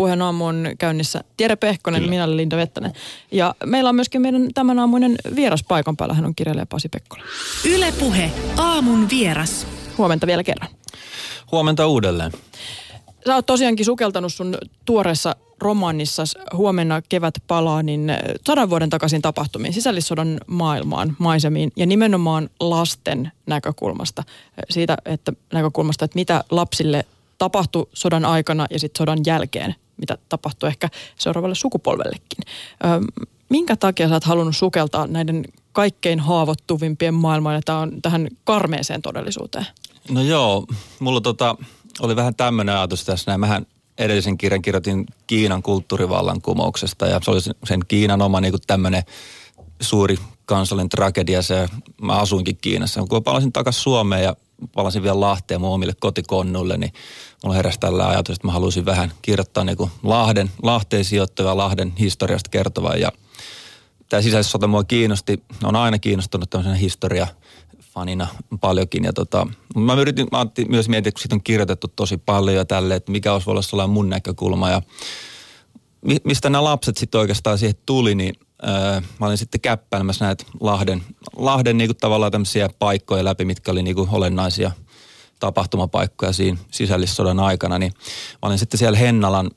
puheen aamu on käynnissä Tiede Pehkonen, Kyllä. minä olen Linda Vettänen. Ja meillä on myöskin meidän tämän aamuinen vieras paikan päällä, hän on kirjailija Pasi Pekkola. Yle aamun vieras. Huomenta vielä kerran. Huomenta uudelleen. Sä oot tosiaankin sukeltanut sun tuoreessa romaanissa Huomenna kevät palaa, niin sadan vuoden takaisin tapahtumiin, sisällissodan maailmaan, maisemiin ja nimenomaan lasten näkökulmasta. Siitä että näkökulmasta, että mitä lapsille tapahtui sodan aikana ja sitten sodan jälkeen, mitä tapahtui ehkä seuraavalle sukupolvellekin. Minkä takia sä oot halunnut sukeltaa näiden kaikkein haavoittuvimpien maailmaan ja tähän karmeeseen todellisuuteen? No joo, mulla tota, oli vähän tämmöinen ajatus tässä näin. Mähän edellisen kirjan kirjoitin Kiinan kulttuurivallankumouksesta ja se oli sen Kiinan oma niin tämmöinen suuri kansallinen tragedia. Se, mä asuinkin Kiinassa. Kun palasin takaisin Suomeen ja palasin vielä Lahteen mun omille kotikonnuille, niin mulla heräsi tällä ajatus, että mä haluaisin vähän kirjoittaa niin kuin Lahden, Lahteen sijoittavaa Lahden historiasta kertovaa. Ja tämä sisäisessä mua kiinnosti, on aina kiinnostunut tämmöisen historia fanina paljonkin. Ja tota, mä yritin, mä myös mietin, kun siitä on kirjoitettu tosi paljon ja tälle, että mikä olisi voinut olla mun näkökulma. Ja mistä nämä lapset sitten oikeastaan siihen tuli, niin öö, mä olin sitten käppäilemässä näitä Lahden, Lahden niinku tavallaan tämmöisiä paikkoja läpi, mitkä oli niinku olennaisia tapahtumapaikkoja siinä sisällissodan aikana. Niin mä olin sitten siellä Hennalan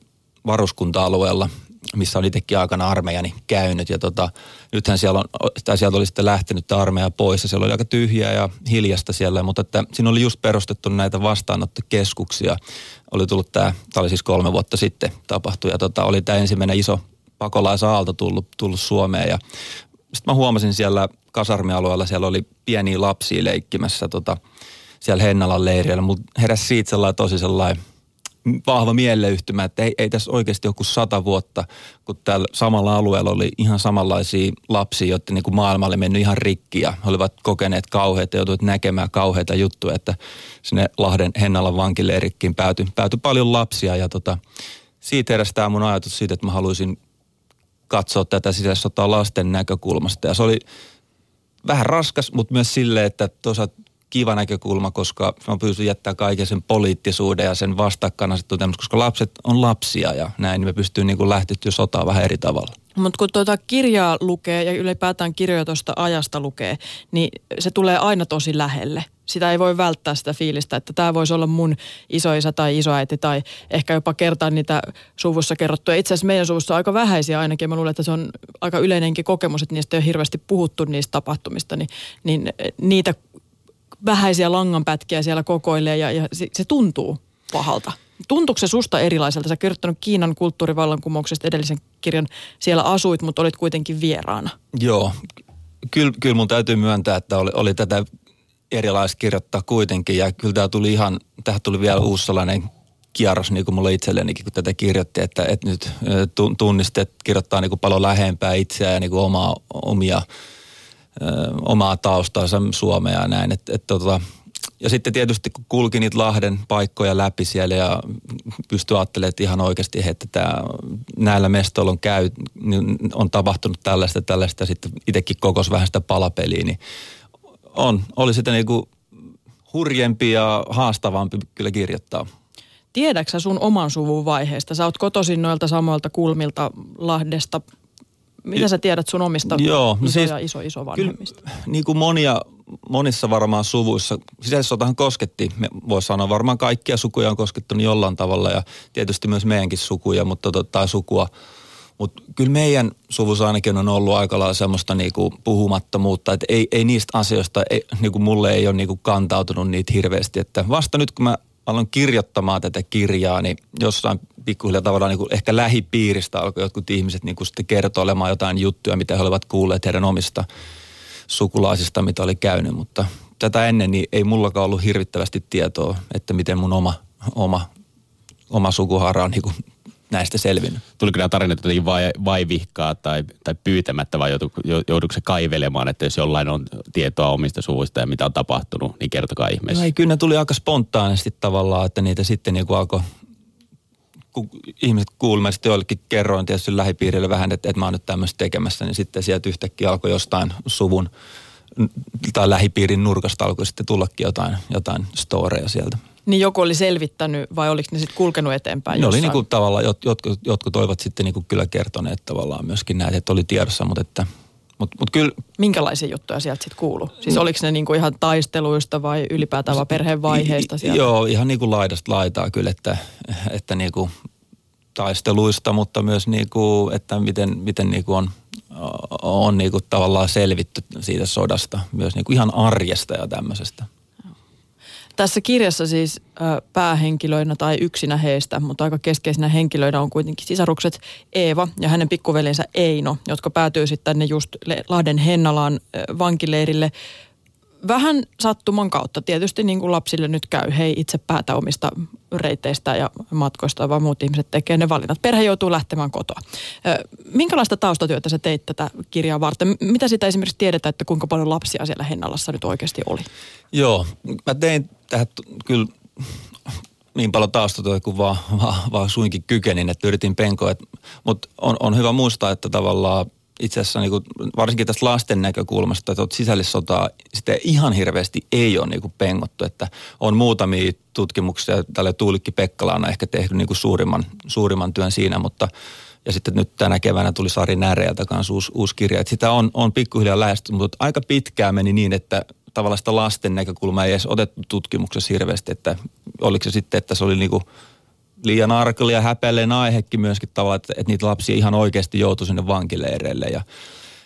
varuskunta-alueella – missä on itsekin aikana armeijani käynyt. Ja tota, nythän siellä, on, tai sieltä oli sitten lähtenyt armeija pois ja siellä oli aika tyhjää ja hiljasta siellä. Mutta että siinä oli just perustettu näitä vastaanottokeskuksia. Oli tullut tämä, tämä oli siis kolme vuotta sitten tapahtui ja tota, oli tämä ensimmäinen iso pakolaisaalto tullut, tullut Suomeen. Ja sitten mä huomasin siellä kasarmialueella, siellä oli pieniä lapsia leikkimässä tota, siellä Hennalan leirillä. Mutta heräsi siitä sellainen tosi sellainen vahva mieleyhtymä, että ei, ei tässä oikeasti joku sata vuotta, kun täällä samalla alueella oli ihan samanlaisia lapsia, joiden niin kuin maailma oli mennyt ihan rikki ja he olivat kokeneet kauheita joutuivat näkemään kauheita juttuja, että sinne Lahden Hennalan vankileirikkiin päätyi, päätyi paljon lapsia ja tota, siitä heräsi tämä mun ajatus siitä, että mä haluaisin katsoa tätä sisällissotaa lasten näkökulmasta ja se oli vähän raskas, mutta myös silleen, että tuossa kiva näkökulma, koska mä pystyn jättämään kaiken sen poliittisuuden ja sen vastakkainasettelun koska lapset on lapsia ja näin, niin me pystyy niin lähtettyä sotaan vähän eri tavalla. Mutta kun tuota kirjaa lukee ja ylipäätään kirjoja tuosta ajasta lukee, niin se tulee aina tosi lähelle. Sitä ei voi välttää sitä fiilistä, että tämä voisi olla mun isoisä tai isoäiti tai ehkä jopa kertaa niitä suvussa kerrottuja. Itse asiassa meidän suvussa on aika vähäisiä ainakin. Mä luulen, että se on aika yleinenkin kokemus, että niistä ei ole hirveästi puhuttu niistä tapahtumista. Niin, niin niitä vähäisiä langanpätkiä siellä kokoilee ja, ja se, se tuntuu pahalta. Tuntuuko se susta erilaiselta? Sä kirjoittanut Kiinan kulttuurivallankumouksesta edellisen kirjan. Siellä asuit, mutta olit kuitenkin vieraana. Joo, kyllä, kyllä mun täytyy myöntää, että oli, oli tätä erilaista kirjoittaa kuitenkin. Ja kyllä tämä tuli ihan, tähän tuli vielä uusi sellainen kierros niin kuin mulle itsellenikin, kun tätä kirjoitti, että, että nyt tunnisti, että kirjoittaa niin kuin paljon lähempää itseään ja niin kuin omaa, omia omaa taustaansa Suomea ja näin. Et, et, tota, ja sitten tietysti kun kulki niitä Lahden paikkoja läpi siellä ja pystyi ajattelemaan, että ihan oikeasti, että tämä, näillä mestoilla on, käy, niin on tapahtunut tällaista tällaista ja sitten itsekin kokos vähän sitä palapeliä, niin on, oli sitä niinku hurjempi ja haastavampi kyllä kirjoittaa. Tiedäksä sun oman suvun vaiheesta? Sä oot kotoisin noilta samoilta kulmilta Lahdesta, mitä sä tiedät sun omista Joo, no iso siis, iso iso vanhemmista? Kyllä, niin kuin monia, monissa varmaan suvuissa, sisällissotahan kosketti, me voisi sanoa varmaan kaikkia sukuja on koskettu jollain tavalla ja tietysti myös meidänkin sukuja, mutta tota, sukua. Mutta kyllä meidän suvussa ainakin on ollut aika lailla semmoista niinku puhumattomuutta, että ei, ei niistä asioista, ei, niinku mulle ei ole niinku kantautunut niitä hirveästi. Että vasta nyt kun mä aloin kirjoittamaan tätä kirjaa, niin jossain pikkuhiljaa tavallaan niin kuin ehkä lähipiiristä alkoi jotkut ihmiset niin kuin sitten kertoilemaan jotain juttuja, mitä he olivat kuulleet heidän omista sukulaisista, mitä oli käynyt. Mutta tätä ennen niin ei mullakaan ollut hirvittävästi tietoa, että miten mun oma, oma, oma sukuhara on niin kuin näistä selvinnyt. Tuliko nämä tarinat jotenkin vai, vaivihkaa tai, tai pyytämättä vai joudutko se kaivelemaan, että jos jollain on tietoa omista suvuista ja mitä on tapahtunut, niin kertokaa ihmeessä. No ei, kyllä ne tuli aika spontaanisti tavallaan, että niitä sitten niin alkoi kun ihmiset kuulimme, sitten joillekin kerroin tietysti lähipiirille vähän, että, että mä oon nyt tämmöistä tekemässä, niin sitten sieltä yhtäkkiä alkoi jostain suvun tai lähipiirin nurkasta alkoi sitten tullakin jotain, jotain storeja sieltä. Niin joku oli selvittänyt vai oliko ne sitten kulkenut eteenpäin Ne oli niin kuin tavallaan, jot, jotkut, jotkut toivat sitten niin kuin kyllä kertoneet tavallaan myöskin näitä, että oli tiedossa, mutta että mutta mut kyllä Minkälaisia juttuja sieltä sitten kuuluu? Siis oliko ne niinku ihan taisteluista vai ylipäätään vaan perheen vaiheista sieltä? Joo, ihan niin kuin laidasta laitaa kyllä, että, että niin kuin taisteluista, mutta myös niin kuin, että miten, miten niin kuin on, on niin kuin tavallaan selvitty siitä sodasta, myös niin kuin ihan arjesta ja tämmöisestä. Tässä kirjassa siis päähenkilöinä tai yksinä heistä, mutta aika keskeisinä henkilöinä on kuitenkin sisarukset Eeva ja hänen pikkuvelinsä Eino, jotka päätyy sitten tänne just Lahden Hennalaan vankileirille vähän sattuman kautta. Tietysti niin kuin lapsille nyt käy, he itse päätä omista reiteistä ja matkoista, vaan muut ihmiset tekee ne valinnat. Perhe joutuu lähtemään kotoa. Minkälaista taustatyötä sä teit tätä kirjaa varten? Mitä sitä esimerkiksi tiedetään, että kuinka paljon lapsia siellä Hennalassa nyt oikeasti oli? Joo, mä tein tähän kyllä niin paljon taustatyötä kuin vaan, vaan, vaan suinkin kykenin, että yritin penkoa. Mutta on, on hyvä muistaa, että tavallaan itse asiassa niin kuin, varsinkin tästä lasten näkökulmasta, että tuota sisällissotaa sitä ihan hirveästi ei ole niin kuin pengottu. Että on muutamia tutkimuksia, tällä Tuulikki Pekkala on ehkä tehnyt niin kuin suurimman, suurimman työn siinä, mutta ja sitten nyt tänä keväänä tuli Sari Näreeltä kanssa uusi, uusi kirja. Että sitä on, on pikkuhiljaa lähestynyt, mutta aika pitkään meni niin, että tavallaan sitä lasten näkökulmaa ei edes otettu tutkimuksessa hirveästi, että oliko se sitten, että se oli niinku liian arkeli ja häpeälleen aihekin myöskin tavallaan, että, että niitä lapsia ihan oikeasti joutui sinne vankileireille ja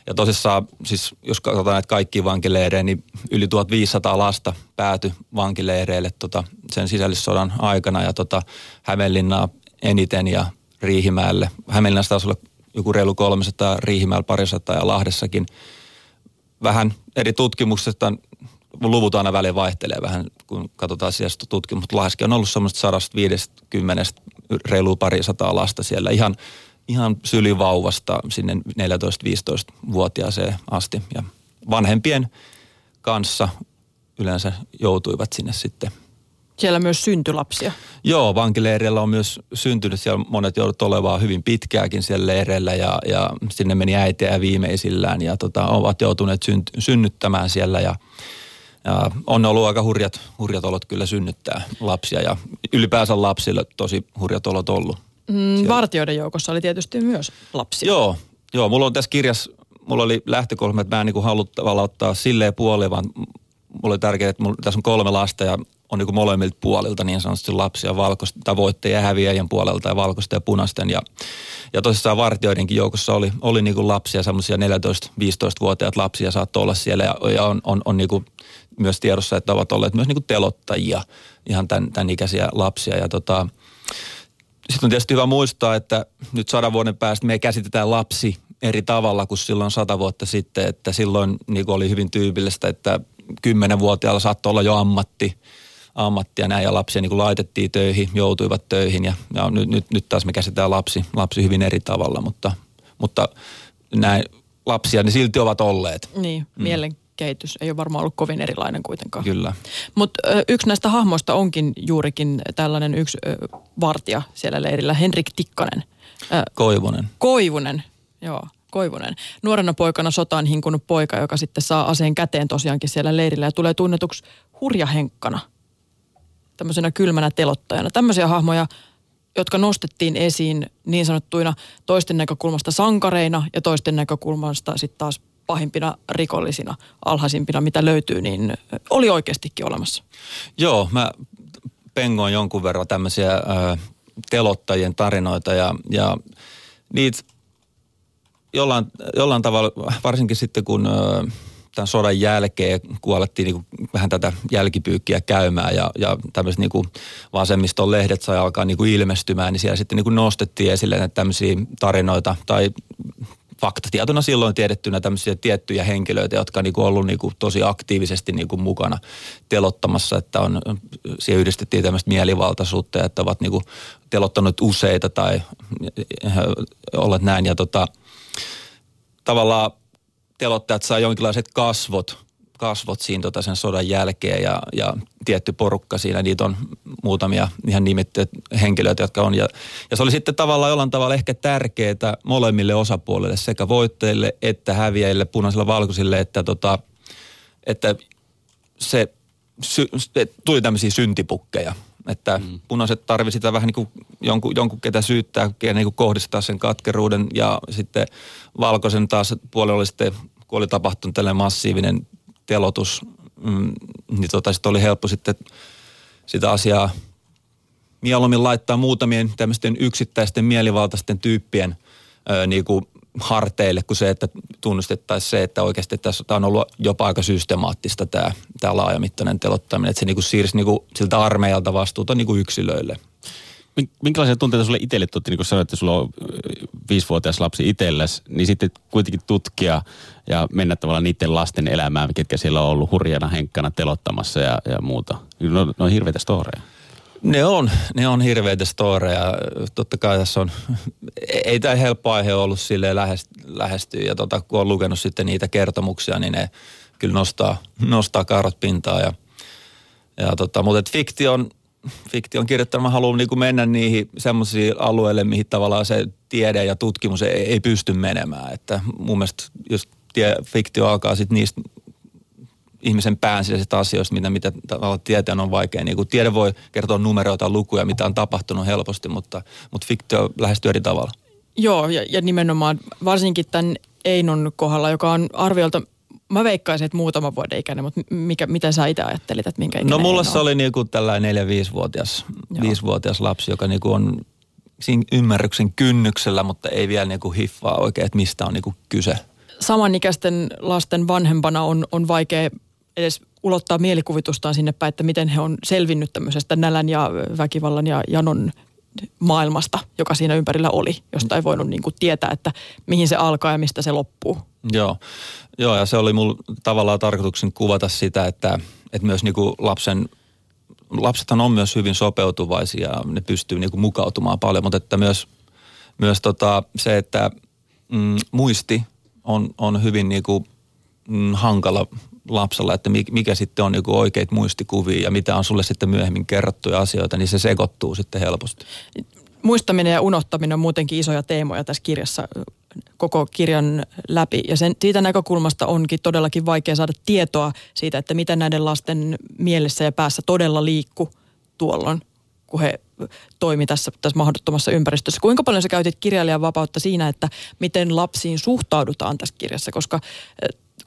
ja tosissaan, siis jos katsotaan näitä kaikkia vankileirejä, niin yli 1500 lasta päätyi vankileireille tota, sen sisällissodan aikana ja tota, Hämeenlinnaa eniten ja Riihimäelle. Hämeenlinnassa taisi olla joku reilu 300, Riihimäellä parisataa ja Lahdessakin. Vähän eri tutkimuksista luvut aina väliin vaihtelee vähän, kun katsotaan sieltä tutkimusta. Lahdessakin on ollut semmoista 150 reilu parisataa lasta siellä ihan, ihan sylivauvasta sinne 14-15-vuotiaaseen asti. Ja vanhempien kanssa yleensä joutuivat sinne sitten Siellä myös syntyi lapsia. Joo, vankileireillä on myös syntynyt, siellä monet joudut olemaan hyvin pitkääkin siellä leireillä ja, ja sinne meni äitiä viimeisillään ja tota, ovat joutuneet synt, synnyttämään siellä ja, ja on ollut aika hurjat, hurjat olot kyllä synnyttää lapsia ja ylipäänsä lapsille tosi hurjat olot ollut. Mm, vartijoiden joukossa oli tietysti myös lapsia. Joo, joo, mulla on tässä kirjassa, mulla oli lähtökohta, että mä en niin tavallaan ottaa silleen puoleen, vaan mulla oli tärkeää, että mulla, tässä on kolme lasta ja on niin molemmilta puolilta niin sanotusti lapsia valkoista, tai ja häviäjien puolelta ja valkoista ja punaisten. Ja, ja tosissaan vartioidenkin joukossa oli, oli niin lapsia, semmoisia 14-15-vuotiaat lapsia saattoi olla siellä ja, ja on, on, on niin myös tiedossa, että ovat olleet myös niin telottajia, ihan tämän, tämän ikäisiä lapsia. Ja tota, sitten on tietysti hyvä muistaa, että nyt sadan vuoden päästä me käsitetään lapsi eri tavalla kuin silloin sata vuotta sitten, että silloin niin oli hyvin tyypillistä, että kymmenenvuotiaalla saattoi olla jo ammatti, ammatti ja näin, ja lapsia niin kuin laitettiin töihin, joutuivat töihin, ja, ja nyt, nyt, nyt taas me käsitellään lapsi, lapsi hyvin eri tavalla, mutta, mutta näin lapsia ne silti ovat olleet. Niin, mielenkehitys ei ole varmaan ollut kovin erilainen kuitenkaan. Kyllä. Mutta yksi näistä hahmoista onkin juurikin tällainen yksi ö, vartija siellä leirillä, Henrik Tikkanen. Ö, Koivunen. Koivunen, joo. Koivunen. Nuorena poikana sotaan hinkunut poika, joka sitten saa aseen käteen tosiaankin siellä leirillä ja tulee tunnetuksi hurjahenkkana. Tämmöisenä kylmänä telottajana. Tämmöisiä hahmoja, jotka nostettiin esiin niin sanottuina toisten näkökulmasta sankareina ja toisten näkökulmasta sitten taas pahimpina rikollisina, alhaisimpina, mitä löytyy, niin oli oikeastikin olemassa. Joo, mä pengoin jonkun verran tämmöisiä telottajien tarinoita ja, ja niitä jollain, jollain tavalla, varsinkin sitten kun tämän sodan jälkeen kuolettiin niin kuin vähän tätä jälkipyykkiä käymään ja, ja tämmöiset niin vasemmiston lehdet sai alkaa niin kuin ilmestymään, niin siellä sitten niin kuin nostettiin esille näitä tämmöisiä tarinoita tai faktatietona silloin tiedettynä tämmöisiä tiettyjä henkilöitä, jotka on niin ollut niin kuin tosi aktiivisesti niin kuin mukana telottamassa, että on, siihen yhdistettiin tämmöistä mielivaltaisuutta, että ovat niin kuin telottanut useita tai olleet näin. Ja tota, tavallaan telottajat saa jonkinlaiset kasvot, kasvot siinä tota sen sodan jälkeen ja, ja tietty porukka siinä, niitä on muutamia ihan nimettyjä henkilöitä, jotka on. Ja, ja se oli sitten tavallaan jollain tavalla ehkä tärkeää molemmille osapuolille, sekä voittajille että häviäjille, punaisilla valkoisille, että, tota, että se sy, tuli tämmöisiä syntipukkeja Että mm. punaiset tarvi sitä vähän niin kuin jonkun, jonkun ketä syyttää, ja niin kuin kohdistaa sen katkeruuden ja sitten valkoisen taas puolella oli sitten, kun oli tapahtunut tällainen massiivinen telotus, mm, niin tota, sitten oli helppo sitten sitä asiaa mieluummin laittaa muutamien tämmöisten yksittäisten mielivaltaisten tyyppien ö, niin kuin harteille kuin se, että tunnustettaisiin se, että oikeasti tässä on ollut jopa aika systemaattista tämä, tämä laajamittainen telottaminen, että se niin kuin siirsi niin kuin siltä armeijalta vastuuta niin kuin yksilöille. Minkälaisia tunteita sulle itselle tuotti, niin kuin sanoit, että sulla on viisivuotias lapsi itsellesi, niin sitten kuitenkin tutkia ja mennä tavallaan niiden lasten elämään, ketkä siellä on ollut hurjana henkkana telottamassa ja, ja muuta. Ne on, ne on hirveitä storeja. Ne on, ne on hirveitä storeja. Totta kai tässä on, ei tämä helppo aihe ollut sille lähestyä. Ja tota, kun on lukenut sitten niitä kertomuksia, niin ne kyllä nostaa, nostaa karot pintaa. Ja, ja tota, mutta fiktion, fiktion kirjoittajana mä haluan niin mennä niihin semmoisiin alueille, mihin tavallaan se tiede ja tutkimus ei, ei pysty menemään. Että mun mielestä jos tie, fiktio alkaa sitten niistä ihmisen pään sisäisistä asioista, mitä, mitä tavallaan tieteen on vaikea. Niin kuin tiede voi kertoa numeroita, lukuja, mitä on tapahtunut helposti, mutta, mutta fiktio lähestyy eri tavalla. Joo, ja, ja nimenomaan varsinkin tämän Einon kohdalla, joka on arviolta Mä veikkaisin, että muutama vuoden ikäinen, mutta mikä, mitä sä itse ajattelit, että minkä ikäinen No mulla se oli niinku tällainen neljä viisivuotias viisivuotias lapsi, joka niinku on siinä ymmärryksen kynnyksellä, mutta ei vielä niinku hiffaa oikein, että mistä on niinku kyse. Samanikäisten lasten vanhempana on, on vaikea edes ulottaa mielikuvitustaan sinne päin, että miten he on selvinnyt tämmöisestä nälän ja väkivallan ja janon maailmasta, joka siinä ympärillä oli, josta ei voinut niin kuin tietää, että mihin se alkaa ja mistä se loppuu. Joo, Joo ja se oli mulla tavallaan tarkoituksen kuvata sitä, että, että myös niin kuin lapsen, lapsethan on myös hyvin sopeutuvaisia ja ne pystyy niin kuin mukautumaan paljon, mutta että myös, myös tota, se, että mm, muisti on, on hyvin niin kuin, mm, hankala lapsella, että mikä sitten on niinku oikeita muistikuvia ja mitä on sulle sitten myöhemmin kerrottuja asioita, niin se sekoittuu sitten helposti. Muistaminen ja unohtaminen on muutenkin isoja teemoja tässä kirjassa koko kirjan läpi. Ja sen, siitä näkökulmasta onkin todellakin vaikea saada tietoa siitä, että mitä näiden lasten mielessä ja päässä todella liikku tuolloin, kun he toimi tässä, tässä mahdottomassa ympäristössä. Kuinka paljon sä käytit kirjailijan vapautta siinä, että miten lapsiin suhtaudutaan tässä kirjassa, koska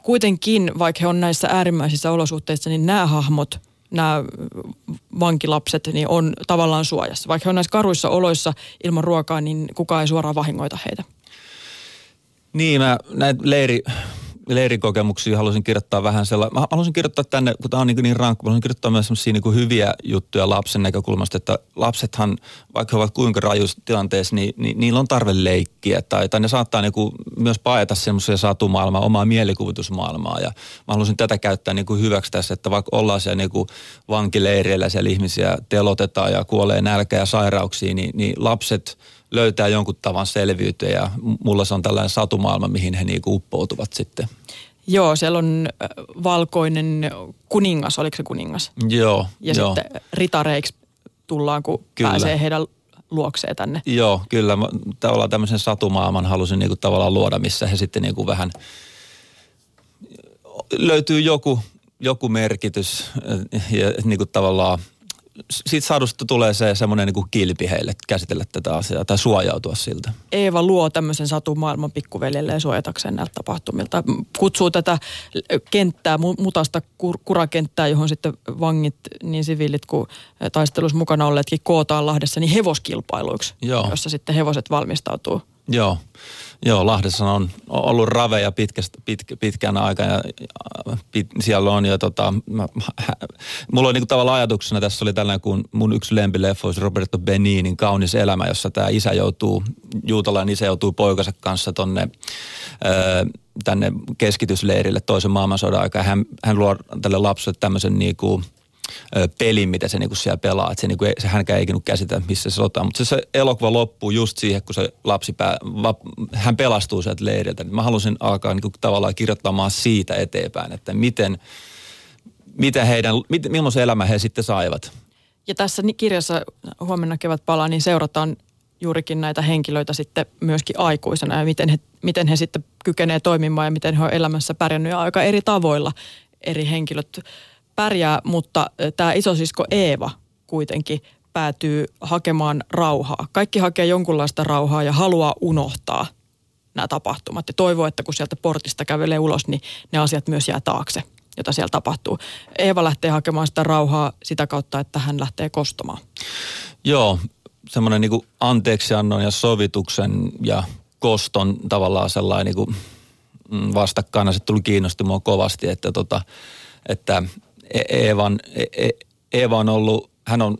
kuitenkin, vaikka he on näissä äärimmäisissä olosuhteissa, niin nämä hahmot, nämä vankilapset, niin on tavallaan suojassa. Vaikka he on näissä karuissa oloissa ilman ruokaa, niin kukaan ei suoraan vahingoita heitä. Niin, mä näitä leiri, leirikokemuksia halusin kirjoittaa vähän sellainen. Mä halusin kirjoittaa tänne, kun tämä on niin, niin rankka, mä halusin kirjoittaa myös sellaisia niin hyviä juttuja lapsen näkökulmasta, että lapsethan, vaikka he ovat kuinka rajuissa tilanteessa, niin, niin niillä on tarve leikkiä tai, tai ne saattaa niin kuin myös paeta semmoisia satumaailmaa, omaa mielikuvitusmaailmaa ja mä halusin tätä käyttää niin kuin hyväksi tässä, että vaikka ollaan siellä niin kuin vankileireillä, siellä ihmisiä telotetaan ja kuolee nälkä ja sairauksiin, niin, niin lapset – löytää jonkun tavan selviytyä ja mulla se on tällainen satumaailma, mihin he niinku uppoutuvat sitten. Joo, siellä on valkoinen kuningas, oliko se kuningas? Joo. Ja joo. sitten ritareiksi tullaan, kun kyllä. pääsee heidän luokseen tänne. Joo, kyllä. Mä tavallaan tämmöisen satumaailman halusin niinku tavallaan luoda, missä he sitten niinku vähän löytyy joku, joku merkitys ja niinku tavallaan siitä saadusta tulee se semmoinen niin kilpi heille käsitellä tätä asiaa tai suojautua siltä. Eeva luo tämmöisen satumaailman pikkuveljelle suojatakseen näiltä tapahtumilta. Kutsuu tätä kenttää, mutasta kurakenttää, johon sitten vangit, niin siviilit kuin taistelussa mukana olleetkin kootaan Lahdessa, niin hevoskilpailuiksi, Joo. jossa sitten hevoset valmistautuu. Joo. Joo, Lahdessa on ollut raveja pitkästä, pitkä, pitkän aikaa ja pit, siellä on jo tota, mä, hä, mulla oli niinku tavallaan ajatuksena, tässä oli tällainen kun mun yksi lempileffa olisi Roberto Beninin Kaunis elämä, jossa tämä isä joutuu, juutalainen isä joutuu poikansa kanssa tonne ö, tänne keskitysleirille toisen maailmansodan aikaa. Hän, hän luo tälle lapselle tämmöisen niinku, pelin, mitä se niinku siellä pelaa. Että se, niinku, se hänkään ei käsitä, missä se sotaa. Mutta se, se elokuva loppuu just siihen, kun se lapsi, pää, va, hän pelastuu sieltä leiriltä. Mä halusin alkaa niinku tavallaan kirjoittamaan siitä eteenpäin, että miten, miten heidän, mit, millaisen elämä he sitten saivat. Ja tässä kirjassa huomenna kevät palaa, niin seurataan juurikin näitä henkilöitä sitten myöskin aikuisena ja miten he, miten he sitten kykenee toimimaan ja miten he on elämässä pärjännyt ja aika eri tavoilla eri henkilöt pärjää, mutta tämä isosisko Eeva kuitenkin päätyy hakemaan rauhaa. Kaikki hakee jonkunlaista rauhaa ja haluaa unohtaa nämä tapahtumat ja toivoo, että kun sieltä portista kävelee ulos, niin ne asiat myös jää taakse, jota siellä tapahtuu. Eeva lähtee hakemaan sitä rauhaa sitä kautta, että hän lähtee kostomaan. Joo, semmoinen niin anteeksiannon ja sovituksen ja koston tavallaan sellainen niin mm, vastakkaina. Se tuli kiinnosti mua kovasti, että, tota, että Eevan, e- e- Eeva on ollut, hän on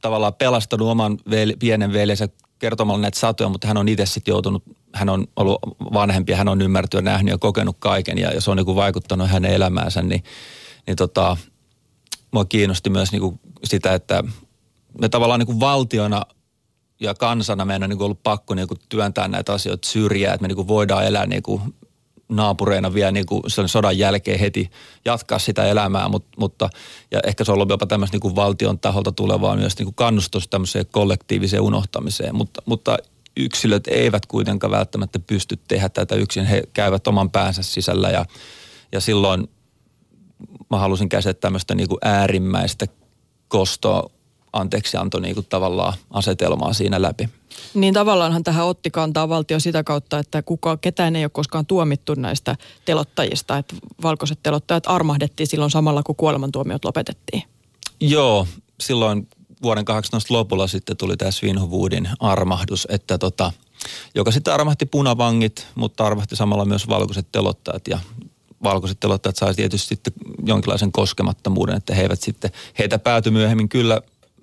tavallaan pelastanut oman veli, pienen veljensä kertomalla näitä satoja, mutta hän on itse sitten joutunut, hän on ollut vanhempi ja hän on ymmärtänyt ja nähnyt ja kokenut kaiken ja, ja se on niin kuin vaikuttanut hänen elämäänsä, niin, niin tota, mua kiinnosti myös niin kuin sitä, että me tavallaan niin kuin valtiona ja kansana meidän on niin kuin ollut pakko niin kuin työntää näitä asioita syrjään, että me niin kuin voidaan elää niin kuin naapureina vielä niin kuin sen sodan jälkeen heti jatkaa sitä elämää, mutta, mutta ja ehkä se on ollut jopa tämmöistä niin kuin valtion taholta tulevaa myös niin kuin kannustus tämmöiseen kollektiiviseen unohtamiseen, mutta, mutta yksilöt eivät kuitenkaan välttämättä pysty tehdä tätä yksin, he käyvät oman päänsä sisällä ja, ja silloin mä halusin käsittää tämmöistä niin kuin äärimmäistä kostoa anteeksianto niin kuin tavallaan asetelmaa siinä läpi. Niin tavallaanhan tähän otti kantaa valtio sitä kautta, että kuka, ketään ei ole koskaan tuomittu näistä telottajista. Että valkoiset telottajat armahdettiin silloin samalla, kun kuolemantuomiot lopetettiin. Joo, silloin vuoden 18 lopulla sitten tuli tämä Svinhuvuudin armahdus, että tota, joka sitten armahti punavangit, mutta armahti samalla myös valkoiset telottajat ja valkoiset telottajat sai tietysti sitten jonkinlaisen koskemattomuuden, että he eivät sitten, heitä päätyi myöhemmin kyllä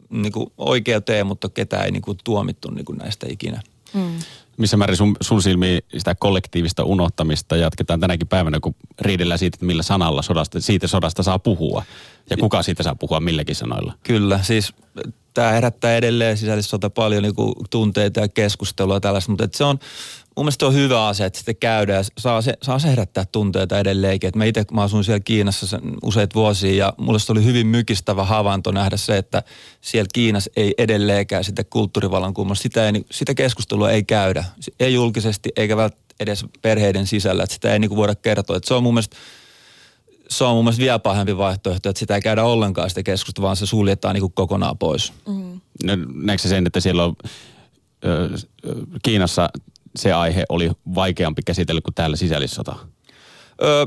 niin kuin oikeuteen, mutta ketään ei niin kuin tuomittu niin kuin näistä ikinä. Mm. Missä määrin sun, sun silmiin sitä kollektiivista unohtamista jatketaan tänäkin päivänä, kun riidellään siitä, että millä sanalla sodasta, siitä sodasta saa puhua ja kuka siitä saa puhua milläkin sanoilla? Kyllä, siis tämä herättää edelleen sisällissota paljon niin kuin tunteita ja keskustelua ja tällaista, mutta se on mun mielestä on hyvä asia, että sitten käydään ja saa se, saa se herättää tunteita edelleenkin. Et mä itse, mä asun siellä Kiinassa sen useat vuosia ja mulle se oli hyvin mykistävä havainto nähdä se, että siellä Kiinassa ei edelleenkään sitä kulttuurivallankumousta, sitä, ei, sitä keskustelua ei käydä. Ei julkisesti eikä välttämättä edes perheiden sisällä, että sitä ei niin voida kertoa. Että se on mun mielestä se on mun mielestä vielä pahempi vaihtoehto, että sitä ei käydä ollenkaan sitä keskustelua, vaan se suljetaan niin kokonaan pois. Mm. No, näetkö sen, että siellä on ö, Kiinassa se aihe oli vaikeampi käsitellä kuin täällä sisällissota? Öö,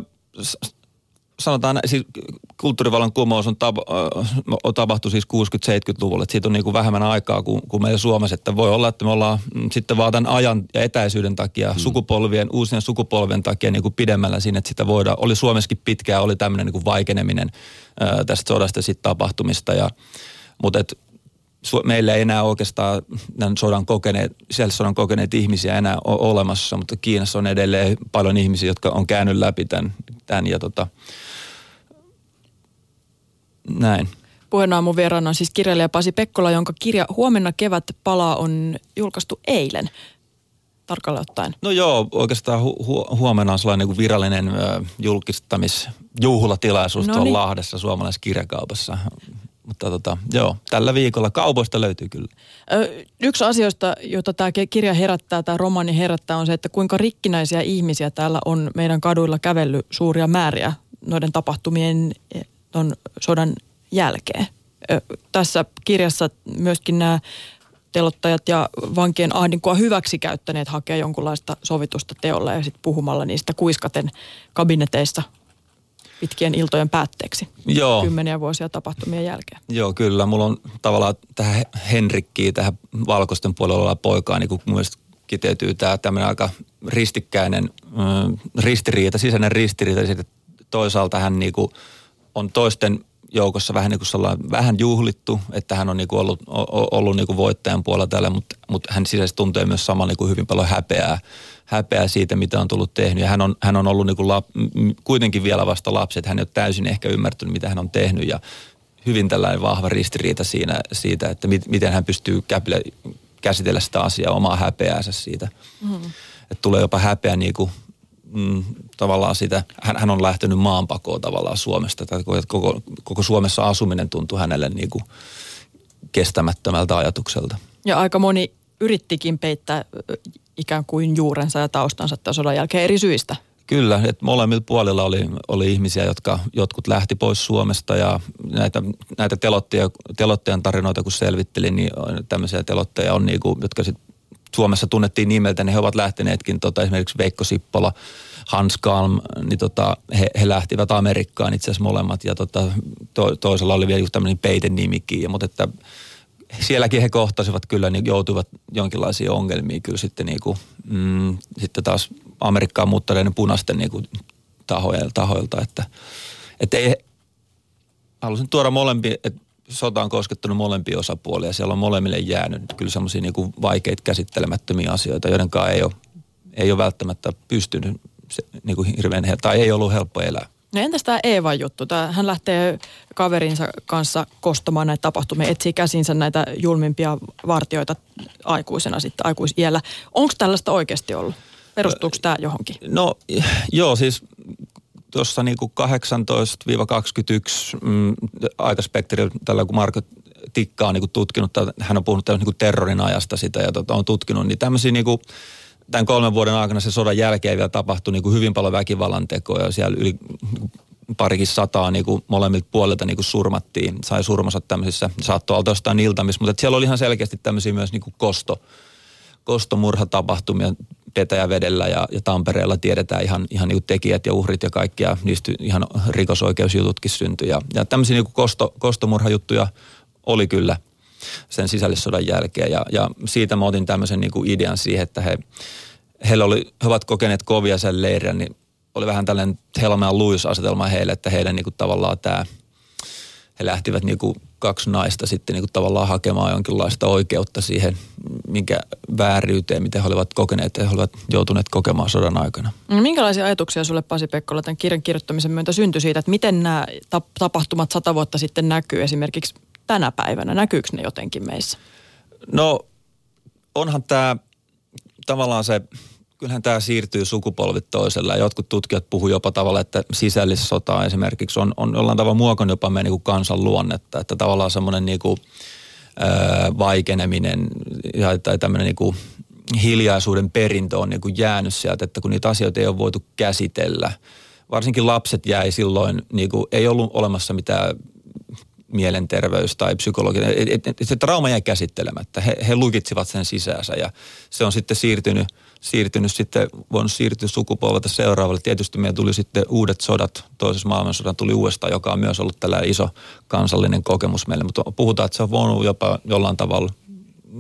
sanotaan, siis kulttuurivallan kumous on, tap, on tapahtu siis 60-70-luvulla, että siitä on niin kuin vähemmän aikaa kuin, kuin meillä Suomessa, että voi olla, että me ollaan mm, sitten vaan tämän ajan ja etäisyyden takia, hmm. sukupolvien, uusien sukupolvien takia niin kuin pidemmällä siinä, että sitä voidaan, oli Suomessakin pitkään, oli tämmöinen niin kuin vaikeneminen ää, tästä sodasta sitten tapahtumista ja mutta et meillä ei enää oikeastaan tämän sodan kokeneet, sodan kokeneet ihmisiä enää ole olemassa, mutta Kiinassa on edelleen paljon ihmisiä, jotka on käynyt läpi tämän, tämän ja tota, näin. Puheenaamun vieraana on siis kirjailija Pasi Pekkola, jonka kirja Huomenna kevät palaa on julkaistu eilen tarkalleen ottaen? No joo, oikeastaan hu- hu- huomenna on sellainen niin virallinen ö, julkistamisjuhlatilaisuus no tuolla Lahdessa suomalaisessa kirjakaupassa. Mutta tota, joo, tällä viikolla kaupoista löytyy kyllä. Yksi asioista, jota tämä kirja herättää, tämä romaani herättää, on se, että kuinka rikkinäisiä ihmisiä täällä on meidän kaduilla kävellyt suuria määriä noiden tapahtumien ton sodan jälkeen. Tässä kirjassa myöskin nämä telottajat ja vankien ahdinkoa hyväksi käyttäneet hakea jonkunlaista sovitusta teolla ja sitten puhumalla niistä kuiskaten kabineteissa pitkien iltojen päätteeksi Joo. kymmeniä vuosia tapahtumien jälkeen. Joo, kyllä. Mulla on tavallaan tähän Henrikkiin, tähän valkoisten puolella poikaan, niin kuin mun kiteytyy tämä tämmöinen aika ristikkäinen mm, ristiriita, sisäinen ristiriita. Sitten toisaalta hän niin kuin on toisten joukossa vähän niin kuin sellainen, vähän juhlittu, että hän on niin kuin ollut, ollut niin kuin voittajan puolella täällä, mutta, mutta hän sisäisesti tuntee myös samalla niin kuin hyvin paljon häpeää häpeää siitä, mitä on tullut tehnyt. Ja hän on, hän on ollut niin kuin lap, kuitenkin vielä vasta lapsi, että hän ei ole täysin ehkä ymmärtänyt, mitä hän on tehnyt. Ja hyvin tällainen vahva ristiriita siinä, siitä, että mit, miten hän pystyy käpile, käsitellä sitä asiaa, omaa häpeäänsä siitä. Mm. Että tulee jopa häpeä niin kuin, mm, tavallaan sitä, hän, hän on lähtenyt maanpakoon tavallaan Suomesta. Tai koko, koko Suomessa asuminen tuntuu hänelle niin kuin kestämättömältä ajatukselta. Ja aika moni yrittikin peittää ikään kuin juurensa ja taustansa tämän sodan jälkeen eri syistä. Kyllä, että molemmilla puolilla oli, oli ihmisiä, jotka jotkut lähti pois Suomesta ja näitä, näitä telotteja, telottejan tarinoita kun selvittelin, niin tämmöisiä telotteja on niinku, jotka sit Suomessa tunnettiin nimeltä, niin he ovat lähteneetkin tota, esimerkiksi Veikko Sippola, Hans Kalm, niin tota, he, he, lähtivät Amerikkaan itse asiassa molemmat. Ja tota, to, toisella oli vielä just tämmöinen peiten nimikin, mutta että sielläkin he kohtasivat kyllä, niin joutuivat jonkinlaisiin ongelmiin kyllä sitten niin kuin, mm, sitten taas Amerikkaan muuttaneiden punaisten niin kuin tahoilta, tahoilta, että, että ei, halusin tuoda molempia, että sota on koskettanut molempia osapuolia. Siellä on molemmille jäänyt kyllä semmoisia niin vaikeita käsittelemättömiä asioita, joiden ei ole, ei ole välttämättä pystynyt se, niin kuin hirveän, tai ei ollut helppo elää. No entäs tämä Eevan juttu? Tää, hän lähtee kaverinsa kanssa kostamaan näitä tapahtumia, etsii käsinsä näitä julmimpia vartioita aikuisena sitten aikuisiellä. Onko tällaista oikeasti ollut? Perustuuko tämä johonkin? No joo, siis tuossa niinku 18-21 mm, aikaspektrillä, tällä kun Marko Tikka on niinku tutkinut, hän on puhunut niinku terrorin ajasta sitä ja tota, on tutkinut, niin tämmöisiä niinku, tämän kolmen vuoden aikana se sodan jälkeen vielä tapahtui niin kuin hyvin paljon väkivallan tekoja. Siellä yli parikin sataa niin kuin molemmilta puolilta niin kuin surmattiin, sai surmansa tämmöisissä, jostain iltamissa, mutta siellä oli ihan selkeästi tämmöisiä myös niin kuin kosto, kostomurhatapahtumia Petäjävedellä ja, ja Tampereella tiedetään ihan, ihan niin tekijät ja uhrit ja kaikkia, niistä ihan rikosoikeusjututkin syntyi. Ja, ja tämmöisiä niin kosto, kostomurhajuttuja oli kyllä – sen sisällissodan jälkeen. Ja, ja siitä mä otin tämmöisen niin kuin idean siihen, että he, heillä oli, he ovat kokeneet kovia sen leirin, niin oli vähän tällainen Helma ja Luis-asetelma heille, että heidän niin kuin tavallaan tämä, he lähtivät niin kuin kaksi naista sitten niin kuin tavallaan hakemaan jonkinlaista oikeutta siihen, minkä vääryyteen, miten he olivat kokeneet, että he olivat joutuneet kokemaan sodan aikana. No, minkälaisia ajatuksia sulle Pasi Pekkola tämän kirjan kirjoittamisen myötä syntyi siitä, että miten nämä tapahtumat sata vuotta sitten näkyy esimerkiksi tänä päivänä? Näkyykö ne jotenkin meissä? No onhan tämä tavallaan se, kyllähän tämä siirtyy sukupolvit toisella. Jotkut tutkijat puhuu jopa tavalla, että sisällissota esimerkiksi on, on jollain tavalla muokannut jopa meidän niin kansan luonnetta. Että tavallaan semmoinen niin kuin, ää, vaikeneminen ja, tai tämmöinen niin kuin hiljaisuuden perintö on niin kuin jäänyt sieltä, että kun niitä asioita ei ole voitu käsitellä. Varsinkin lapset jäi silloin, niin kuin, ei ollut olemassa mitään mielenterveys tai psykologinen. Se trauma jäi käsittelemättä. He, he lukitsivat sen sisäänsä ja se on sitten siirtynyt, siirtynyt sitten, voinut siirtyä sukupolvelta seuraavalle. Tietysti meillä tuli sitten uudet sodat, toisessa maailmansodan tuli uudestaan, joka on myös ollut tällainen iso kansallinen kokemus meille. Mutta puhutaan, että se on voinut jopa jollain tavalla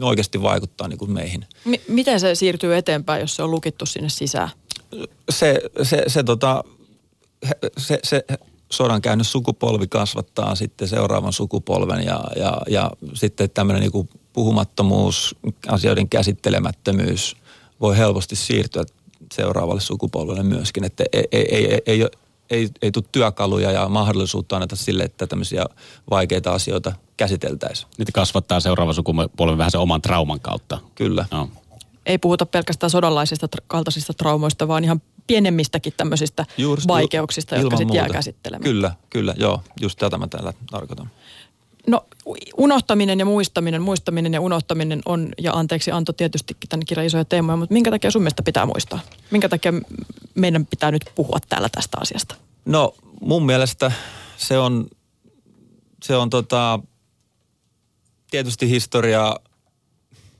oikeasti vaikuttaa niin kuin meihin. M- miten se siirtyy eteenpäin, jos se on lukittu sinne sisään? Se, se, se, tota, se, se sodan käynyt sukupolvi kasvattaa sitten seuraavan sukupolven ja, ja, ja sitten tämmöinen niin puhumattomuus, asioiden käsittelemättömyys voi helposti siirtyä seuraavalle sukupolvelle myöskin, että ei, ei, ei, ei, ei, ei, ei tule työkaluja ja mahdollisuutta anneta sille, että tämmöisiä vaikeita asioita käsiteltäisiin. Niitä kasvattaa seuraava sukupolvi vähän sen oman trauman kautta. Kyllä. No. Ei puhuta pelkästään sodanlaisista kaltaisista traumoista, vaan ihan pienemmistäkin tämmöisistä Juuri, vaikeuksista, jotka sitten jää käsittelemään. Kyllä, kyllä, joo. Just tätä mä täällä tarkoitan. No unohtaminen ja muistaminen, muistaminen ja unohtaminen on, ja anteeksi Anto tietystikin tämän kirjan isoja teemoja, mutta minkä takia sun mielestä pitää muistaa? Minkä takia meidän pitää nyt puhua täällä tästä asiasta? No mun mielestä se on, se on tota, tietysti historia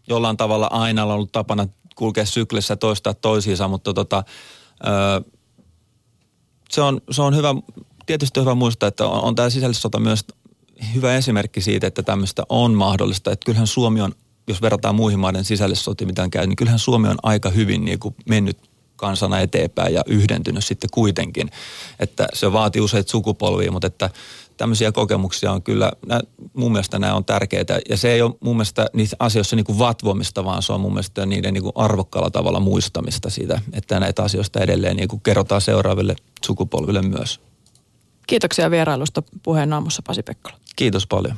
jollain tavalla aina ollut tapana kulkea syklissä toistaa toisiinsa, mutta tota, se on, se on hyvä, tietysti hyvä muistaa, että on, on tämä sisällissota myös hyvä esimerkki siitä, että tämmöistä on mahdollista. Että kyllähän Suomi on, jos verrataan muihin maiden sisällissotiin, mitä on käynyt, niin kyllähän Suomi on aika hyvin niin kuin mennyt kansana eteenpäin ja yhdentynyt sitten kuitenkin. Että se vaatii useita sukupolvia, mutta että tämmöisiä kokemuksia on kyllä, nää, mun mielestä nämä on tärkeitä. Ja se ei ole mun mielestä niissä asioissa niin kuin vatvomista, vaan se on mun mielestä niiden niin kuin arvokkaalla tavalla muistamista siitä, että näitä asioista edelleen niin kuin kerrotaan seuraaville sukupolville myös. Kiitoksia vierailusta puheen aamussa Pasi Pekkola. Kiitos paljon.